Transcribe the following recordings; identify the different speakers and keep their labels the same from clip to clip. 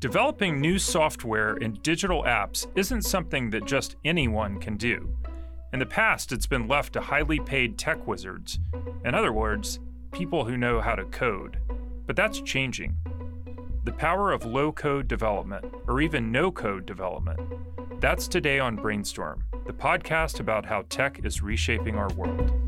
Speaker 1: Developing new software and digital apps isn't something that just anyone can do. In the past, it's been left to highly paid tech wizards. In other words, people who know how to code. But that's changing. The power of low code development, or even no code development. That's today on Brainstorm, the podcast about how tech is reshaping our world.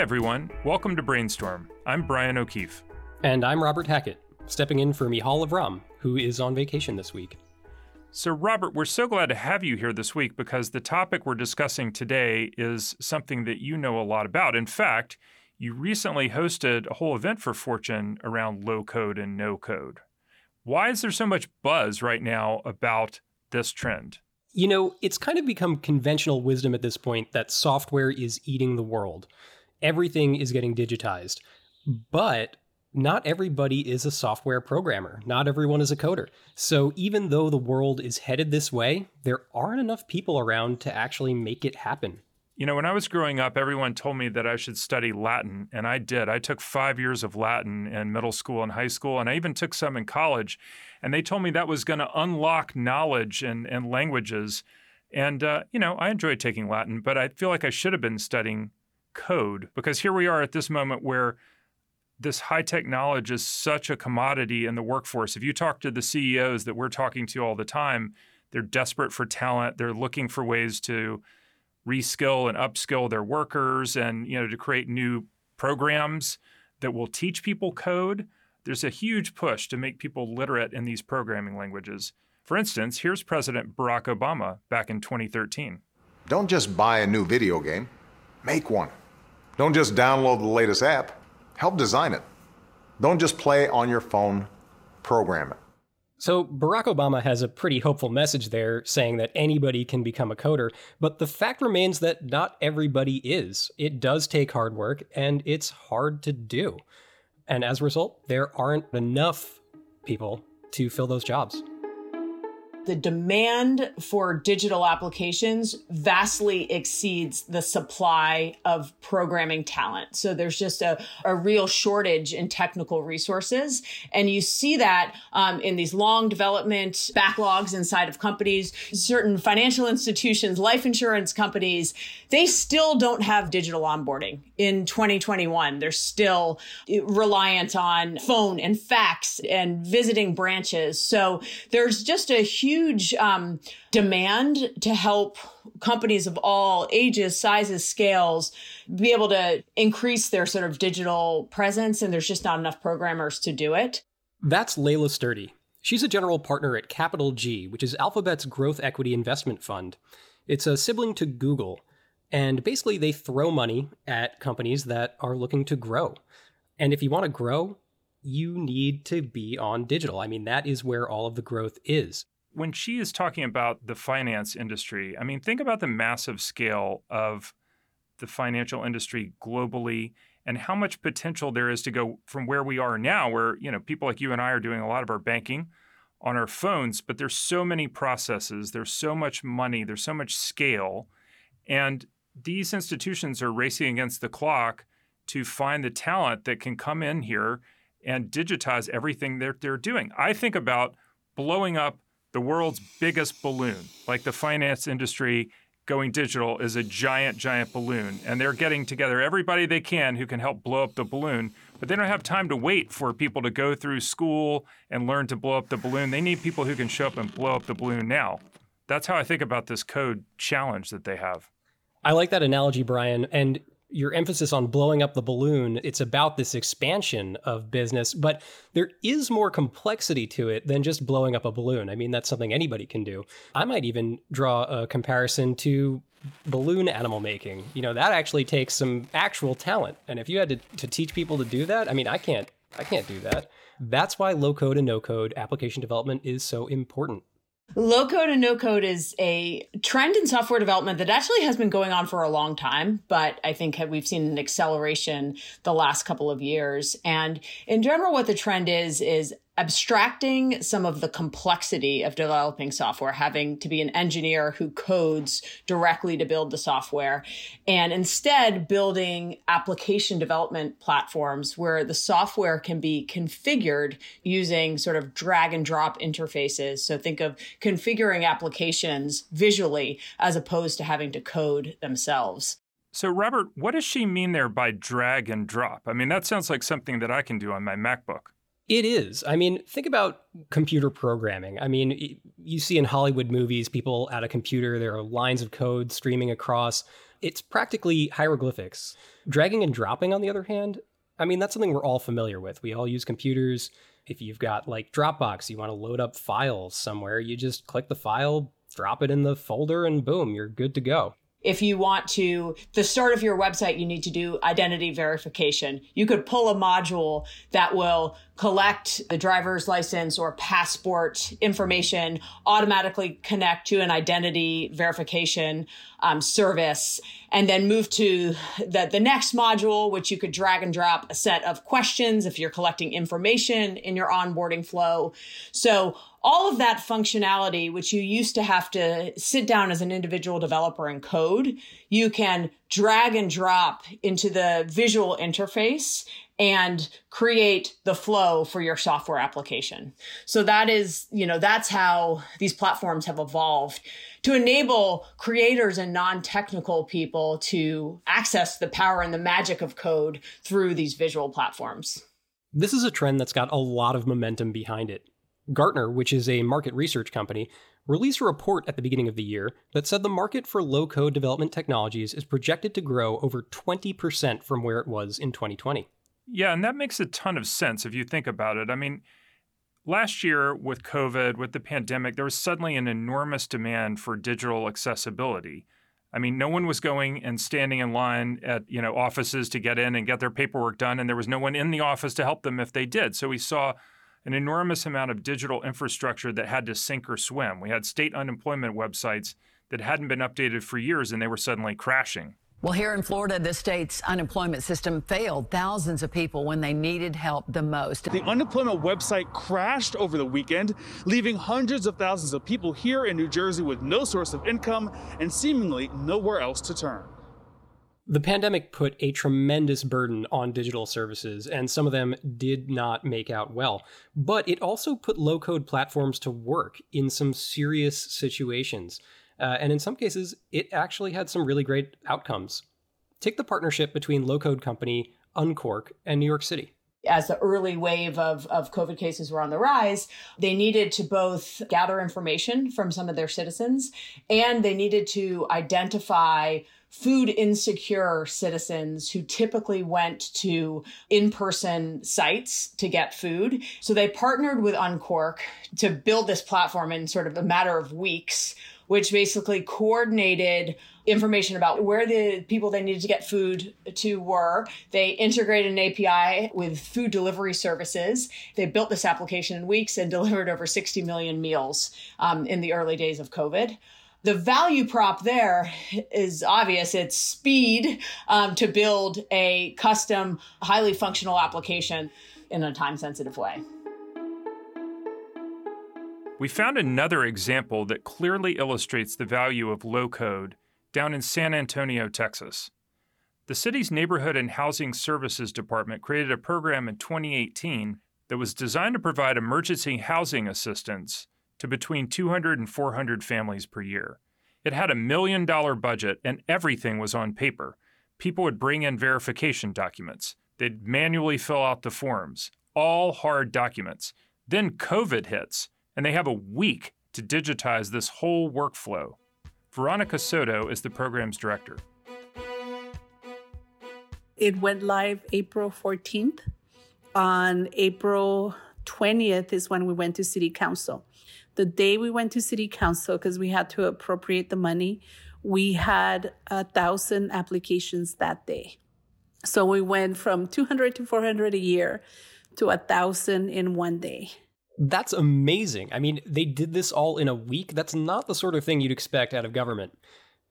Speaker 1: Hi, everyone. Welcome to Brainstorm. I'm Brian O'Keefe.
Speaker 2: And I'm Robert Hackett, stepping in for Michal Lev-Ram, who is on vacation this week.
Speaker 1: So, Robert, we're so glad to have you here this week because the topic we're discussing today is something that you know a lot about. In fact, you recently hosted a whole event for Fortune around low code and no code. Why is there so much buzz right now about this trend?
Speaker 2: You know, it's kind of become conventional wisdom at this point that software is eating the world everything is getting digitized. But not everybody is a software programmer. Not everyone is a coder. So even though the world is headed this way, there aren't enough people around to actually make it happen.
Speaker 1: You know, when I was growing up, everyone told me that I should study Latin, and I did. I took five years of Latin in middle school and high school, and I even took some in college. And they told me that was going to unlock knowledge and, and languages. And, uh, you know, I enjoyed taking Latin, but I feel like I should have been studying code because here we are at this moment where this high tech knowledge is such a commodity in the workforce. If you talk to the CEOs that we're talking to all the time, they're desperate for talent. They're looking for ways to reskill and upskill their workers and you know to create new programs that will teach people code. There's a huge push to make people literate in these programming languages. For instance, here's President Barack Obama back in 2013.
Speaker 3: Don't just buy a new video game, make one. Don't just download the latest app, help design it. Don't just play on your phone, program it.
Speaker 2: So, Barack Obama has a pretty hopeful message there saying that anybody can become a coder, but the fact remains that not everybody is. It does take hard work, and it's hard to do. And as a result, there aren't enough people to fill those jobs
Speaker 4: the demand for digital applications vastly exceeds the supply of programming talent. So there's just a, a real shortage in technical resources. And you see that um, in these long development backlogs inside of companies, certain financial institutions, life insurance companies, they still don't have digital onboarding in 2021. They're still reliant on phone and fax and visiting branches. So there's just a huge huge um, demand to help companies of all ages, sizes, scales be able to increase their sort of digital presence. And there's just not enough programmers to do it.
Speaker 2: That's Laela Sturdy. She's a general partner at Capital G, which is Alphabet's growth equity investment fund. It's a sibling to Google. And basically, they throw money at companies that are looking to grow. And if you want to grow, you need to be on digital. I mean, that is where all of the growth is
Speaker 1: when she is talking about the finance industry, I mean, think about the massive scale of the financial industry globally and how much potential there is to go from where we are now, where you know people like you and I are doing a lot of our banking on our phones, but there's so many processes, there's so much money, there's so much scale, and these institutions are racing against the clock to find the talent that can come in here and digitize everything that they're doing. I think about blowing up the world's biggest balloon, like the finance industry going digital is a giant, giant balloon. And they're getting together everybody they can who can help blow up the balloon. But they don't have time to wait for people to go through school and learn to blow up the balloon. They need people who can show up and blow up the balloon now. That's how I think about this code challenge that they have.
Speaker 2: I like that analogy, Brian. And your emphasis on blowing up the balloon, it's about this expansion of business, but there is more complexity to it than just blowing up a balloon. I mean, that's something anybody can do. I might even draw a comparison to balloon animal making. You know, that actually takes some actual talent. And if you had to, to teach people to do that, I mean, I can't I can't do that. That's why low code and no code application development is so important.
Speaker 4: Low code and no code is a trend in software development that actually has been going on for a long time, but I think we've seen an acceleration the last couple of years. And in general, what the trend is, is abstracting some of the complexity of developing software, having to be an engineer who codes directly to build the software, and instead building application development platforms where the software can be configured using sort of drag and drop interfaces. So think of configuring applications visually as opposed to having to code themselves.
Speaker 1: So, Robert, what does she mean there by drag and drop? I mean, that sounds like something that I can do on my MacBook.
Speaker 2: It is. I mean, think about computer programming. I mean, you see in Hollywood movies, people at a computer, there are lines of code streaming across. It's practically hieroglyphics. Dragging and dropping, on the other hand, I mean, that's something we're all familiar with. We all use computers. If you've got like Dropbox, you want to load up files somewhere, you just click the file, drop it in the folder, and boom, you're good to go.
Speaker 4: If you want to, the start of your website, you need to do identity verification. You could pull a module that will collect the driver's license or passport information, automatically connect to an identity verification um, service, and then move to the, the next module, which you could drag and drop a set of questions if you're collecting information in your onboarding flow. So all of that functionality, which you used to have to sit down as an individual developer and code, you can drag and drop into the visual interface and create the flow for your software application. So that is, you know, that's how these platforms have evolved to enable creators and non-technical people to access the power and the magic of code through these visual platforms.
Speaker 2: This is a trend that's got a lot of momentum behind it. Gartner, which is a market research company, released a report at the beginning of the year that said the market for low code development technologies is projected to grow over 20% from where it was in 2020.
Speaker 1: Yeah, and that makes a ton of sense if you think about it. I mean, last year with COVID, with the pandemic, there was suddenly an enormous demand for digital accessibility. I mean, no one was going and standing in line at you know offices to get in and get their paperwork done, and there was no one in the office to help them if they did. So we saw an enormous amount of digital infrastructure that had to sink or swim. We had state unemployment websites that hadn't been updated for years and they were suddenly crashing.
Speaker 5: Well, here in Florida, the state's unemployment system failed thousands of people when they needed help the most.
Speaker 6: The unemployment website crashed over the weekend, leaving hundreds of thousands of people here in New Jersey with no source of income and seemingly nowhere else to turn.
Speaker 2: The pandemic put a tremendous burden on digital services, and some of them did not make out well. But it also put low code platforms to work in some serious situations. Uh, and in some cases, it actually had some really great outcomes. Take the partnership between low code company Unqork and New York City
Speaker 4: as the early wave of, of COVID cases were on the rise, they needed to both gather information from some of their citizens and they needed to identify food insecure citizens who typically went to in person sites to get food. So they partnered with Unqork to build this platform in sort of a matter of weeks, which basically coordinated information about where the people they needed to get food to were. They integrated an API with food delivery services. They built this application in weeks and delivered over 60 million meals um, in the early days of COVID the value prop there is obvious. It's speed um, to build a custom, highly functional application in a time sensitive way.
Speaker 1: We found another example that clearly illustrates the value of low code down in San Antonio, Texas. The city's Neighborhood and Housing Services Department created a program in 2018 that was designed to provide emergency housing assistance to between 200 and 400 families per year. It had a million dollar budget and everything was on paper. People would bring in verification documents. They'd manually fill out the forms, all hard documents. Then COVID hits, and they have a week to digitize this whole workflow. Veronica Soto is the program's director.
Speaker 7: It went live April 14th. On April 20th is when we went to City Council. The day we went to city council, because we had to appropriate the money, we had a thousand applications that day. So we went from 200 to 400 a year to a thousand in one day.
Speaker 2: That's amazing. I mean, they did this all in a week. That's not the sort of thing you'd expect out of government.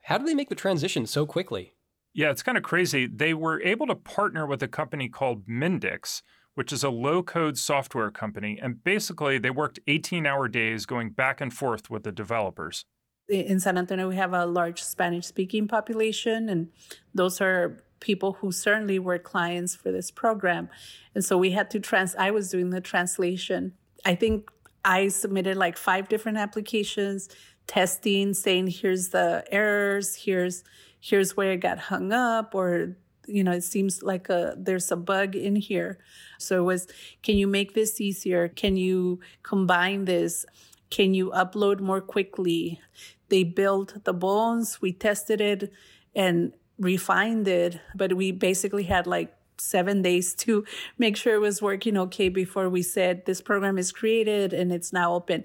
Speaker 2: How do they make the transition so quickly?
Speaker 1: Yeah, it's kind of crazy. They were able to partner with a company called Mendix, which is a low code software company. And basically, they worked 18 hour days going back and forth with the developers.
Speaker 7: In San Antonio, we have a large Spanish speaking population, and those are people who certainly were clients for this program. And so we had to trans, I was doing the translation. I think I submitted like five different applications, testing, saying, here's the errors, here's here's where it got hung up or you know it seems like a there's a bug in here. So it was can you make this easier? Can you combine this? Can you upload more quickly? They built the bones we tested it and refined it but we basically had like seven days to make sure it was working okay before we said this program is created and it's now open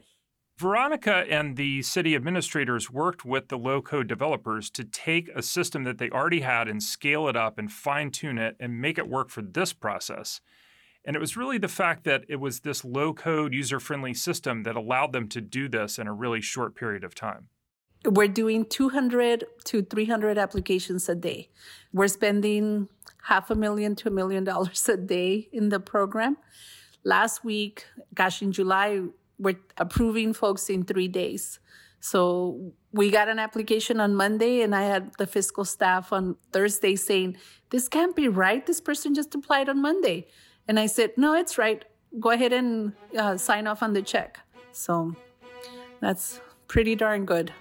Speaker 1: Veronica and the city administrators worked with the low code developers to take a system that they already had and scale it up and fine tune it and make it work for this process. And it was really the fact that it was this low code, user friendly system that allowed them to do this in a really short period of time.
Speaker 7: We're doing 200 to 300 applications a day. We're spending half a million to a million dollars a day in the program. Last week, gosh, in July, we're approving folks in three days. So we got an application on Monday, and I had the fiscal staff on Thursday saying, This can't be right. This person just applied on Monday. And I said, No, it's right. Go ahead and uh, sign off on the check. So that's pretty darn good.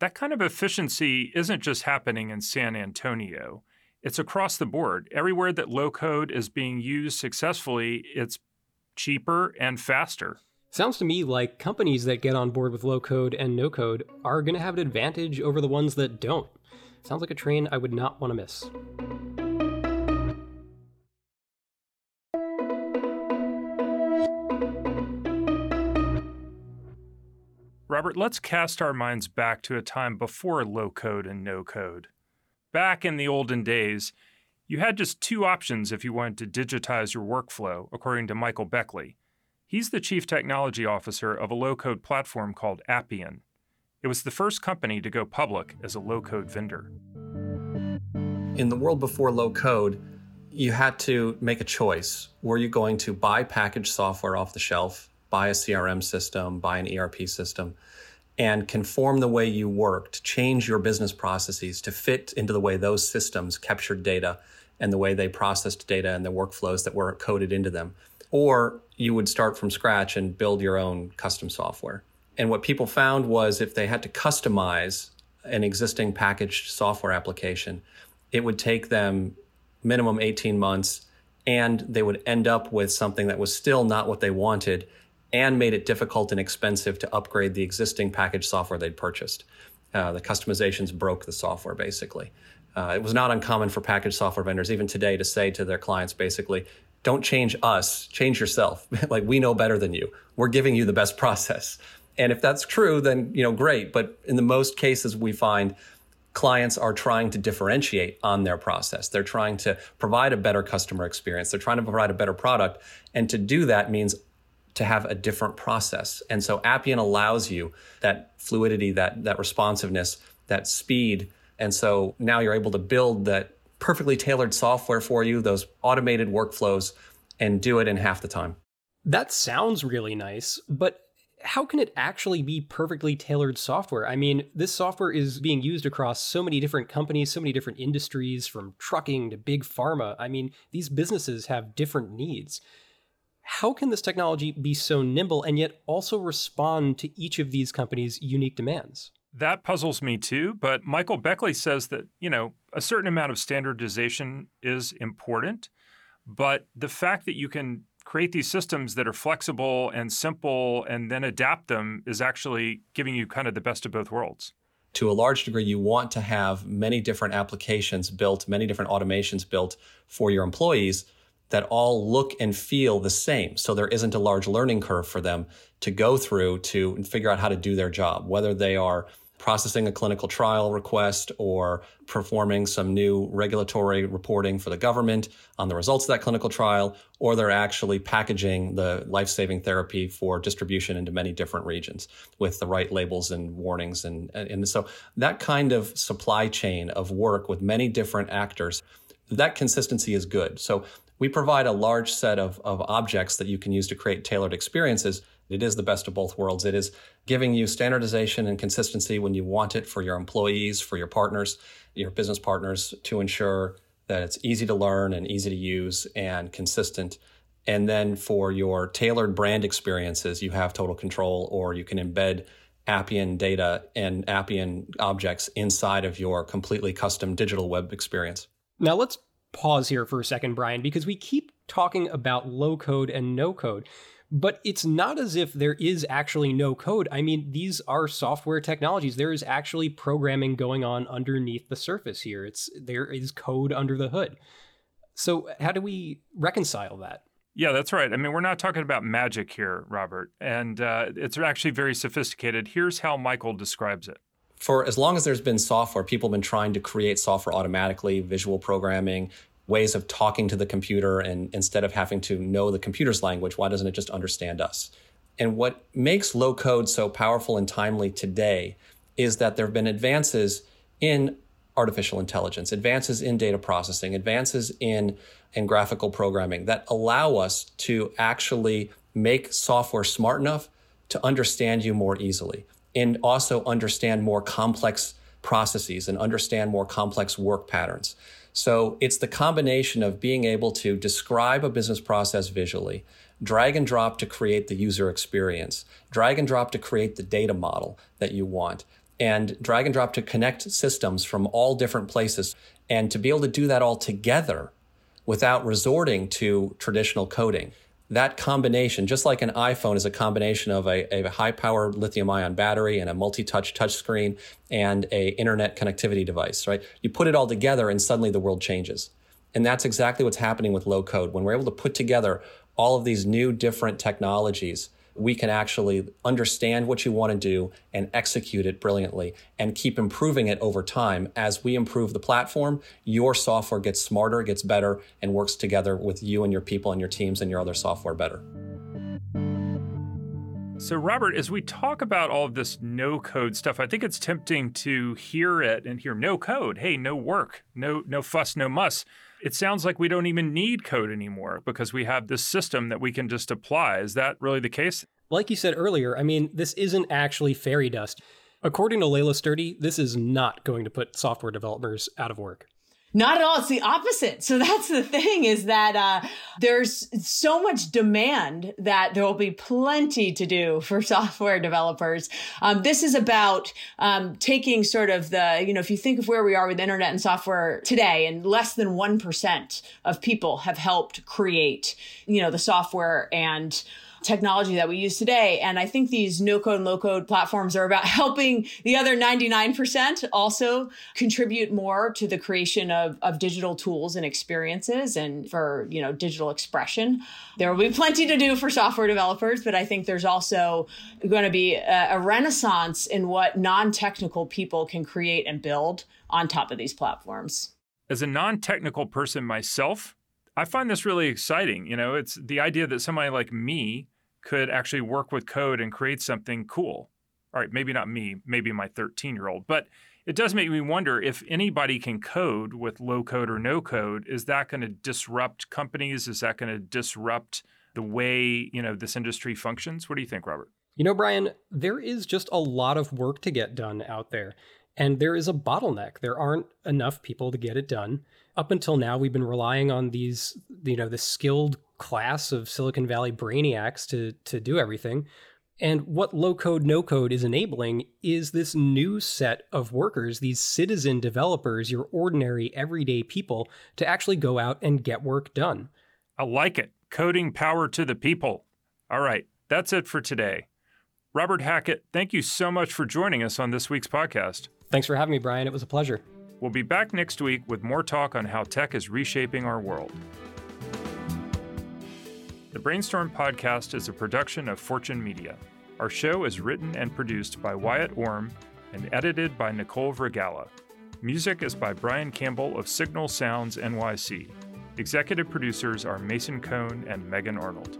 Speaker 1: That kind of efficiency isn't just happening in San Antonio. It's across the board. Everywhere that low code is being used successfully, it's cheaper, and faster.
Speaker 2: Sounds to me like companies that get on board with low code and no code are going to have an advantage over the ones that don't. Sounds like a train I would not want to miss.
Speaker 1: Robert, let's cast our minds back to a time before low code and no code. Back in the olden days, you had just two options if you wanted to digitize your workflow, according to Michael Beckley. He's the chief technology officer of a low code platform called Appian. It was the first company to go public as a low code vendor.
Speaker 8: In the world before low code, you had to make a choice. Were you going to buy packaged software off the shelf, buy a CRM system, buy an ERP system, and conform the way you worked, change your business processes to fit into the way those systems captured data and the way they processed data and the workflows that were coded into them. Or you would start from scratch and build your own custom software. And what people found was if they had to customize an existing packaged software application, it would take them minimum 18 months and they would end up with something that was still not what they wanted and made it difficult and expensive to upgrade the existing packaged software they'd purchased. Uh, the customizations broke the software basically. Uh, it was not uncommon for packaged software vendors, even today, to say to their clients basically, don't change us, change yourself. like we know better than you. We're giving you the best process. And if that's true, then, you know, great. But in the most cases, we find clients are trying to differentiate on their process. They're trying to provide a better customer experience. They're trying to provide a better product. And to do that means to have a different process. And so Appian allows you that fluidity, that, that responsiveness, that speed and so now you're able to build that perfectly tailored software for you, those automated workflows, and do it in half the time.
Speaker 2: That sounds really nice, but how can it actually be perfectly tailored software? I mean, this software is being used across so many different companies, so many different industries, from trucking to big pharma. I mean, these businesses have different needs. How can this technology be so nimble and yet also respond to each of these companies' unique demands?
Speaker 1: That puzzles me too, but Michael Beckley says that, you know, a certain amount of standardization is important, but the fact that you can create these systems that are flexible and simple and then adapt them is actually giving you kind of the best of both worlds.
Speaker 8: To a large degree, you want to have many different applications built, many different automations built for your employees that all look and feel the same. So there isn't a large learning curve for them to go through to figure out how to do their job, whether they are processing a clinical trial request or performing some new regulatory reporting for the government on the results of that clinical trial, or they're actually packaging the life saving therapy for distribution into many different regions with the right labels and warnings. And, and so that kind of supply chain of work with many different actors, that consistency is good. So we provide a large set of, of objects that you can use to create tailored experiences it is the best of both worlds. It is giving you standardization and consistency when you want it for your employees, for your partners, your business partners to ensure that it's easy to learn and easy to use and consistent. And then for your tailored brand experiences, you have total control or you can embed Appian data and Appian objects inside of your completely custom digital web experience.
Speaker 2: Now let's pause here for a second, Brian, because we keep talking about low code and no code. But it's not as if there is actually no code. I mean, these are software technologies. There is actually programming going on underneath the surface here. It's there is code under the hood. So how do we reconcile that?
Speaker 1: Yeah, that's right. I mean, we're not talking about magic here, Robert, and uh, it's actually very sophisticated. Here's how Michael describes it
Speaker 8: for as long as there's been software, people have been trying to create software automatically, visual programming, ways of talking to the computer and instead of having to know the computer's language why doesn't it just understand us? And what makes low code so powerful and timely today is that there have been advances in artificial intelligence advances in data processing advances in in graphical programming that allow us to actually make software smart enough to understand you more easily and also understand more complex processes and understand more complex work patterns so it's the combination of being able to describe a business process visually, drag and drop to create the user experience, drag and drop to create the data model that you want, and drag and drop to connect systems from all different places. And to be able to do that all together without resorting to traditional coding that combination, just like an iPhone is a combination of a, a high power lithium ion battery and a multi touch touchscreen and a internet connectivity device, right? You put it all together and suddenly the world changes. And that's exactly what's happening with low code. When we're able to put together all of these new different technologies we can actually understand what you want to do and execute it brilliantly and keep improving it over time. As we improve the platform, your software gets smarter, gets better, and works together with you and your people and your teams and your other software better.
Speaker 1: So, Robert, as we talk about all of this no code stuff, I think it's tempting to hear it and hear no code. Hey, no work, no no fuss, no muss it sounds like we don't even need code anymore because we have this system that we can just apply. Is that really the case?
Speaker 2: Like you said earlier, I mean, this isn't actually fairy dust. According to Laela Sturdy, this is not going to put software developers out of work.
Speaker 4: Not at all. It's the opposite. So that's the thing is that uh, there's so much demand that there will be plenty to do for software developers. Um, this is about um, taking sort of the, you know, if you think of where we are with internet and software today, and less than 1% of people have helped create, you know, the software and technology that we use today. And I think these no code and low code platforms are about helping the other 99% also contribute more to the creation of, of digital tools and experiences and for, you know, digital expression. There will be plenty to do for software developers, but I think there's also going to be a, a renaissance in what non-technical people can create and build on top of these platforms.
Speaker 1: As a non-technical person myself, I find this really exciting. You know, it's the idea that somebody like me could actually work with code and create something cool. All right, maybe not me, maybe my 13 year old, but it does make me wonder if anybody can code with low code or no code, is that going to disrupt companies? Is that going to disrupt the way, you know, this industry functions? What do you think, Robert?
Speaker 2: You know, Brian, there is just a lot of work to get done out there. And there is a bottleneck. There aren't enough people to get it done. Up until now, we've been relying on these, you know, the skilled class of Silicon Valley brainiacs to to do everything. And what low code, no code is enabling is this new set of workers, these citizen developers, your ordinary, everyday people, to actually go out and get work done.
Speaker 1: I like it. Coding power to the people. All right, that's it for today. Robert Hackett, thank you so much for joining us on this week's podcast.
Speaker 2: Thanks for having me, Brian. It was a pleasure.
Speaker 1: We'll be back next week with more talk on how tech is reshaping our world. The Brainstorm podcast is a production of Fortune Media. Our show is written and produced by Wyatt Orm, and edited by Nicole Vergala. Music is by Brian Campbell of Signal Sounds NYC. Executive producers are Mason Cohn and Megan Arnold.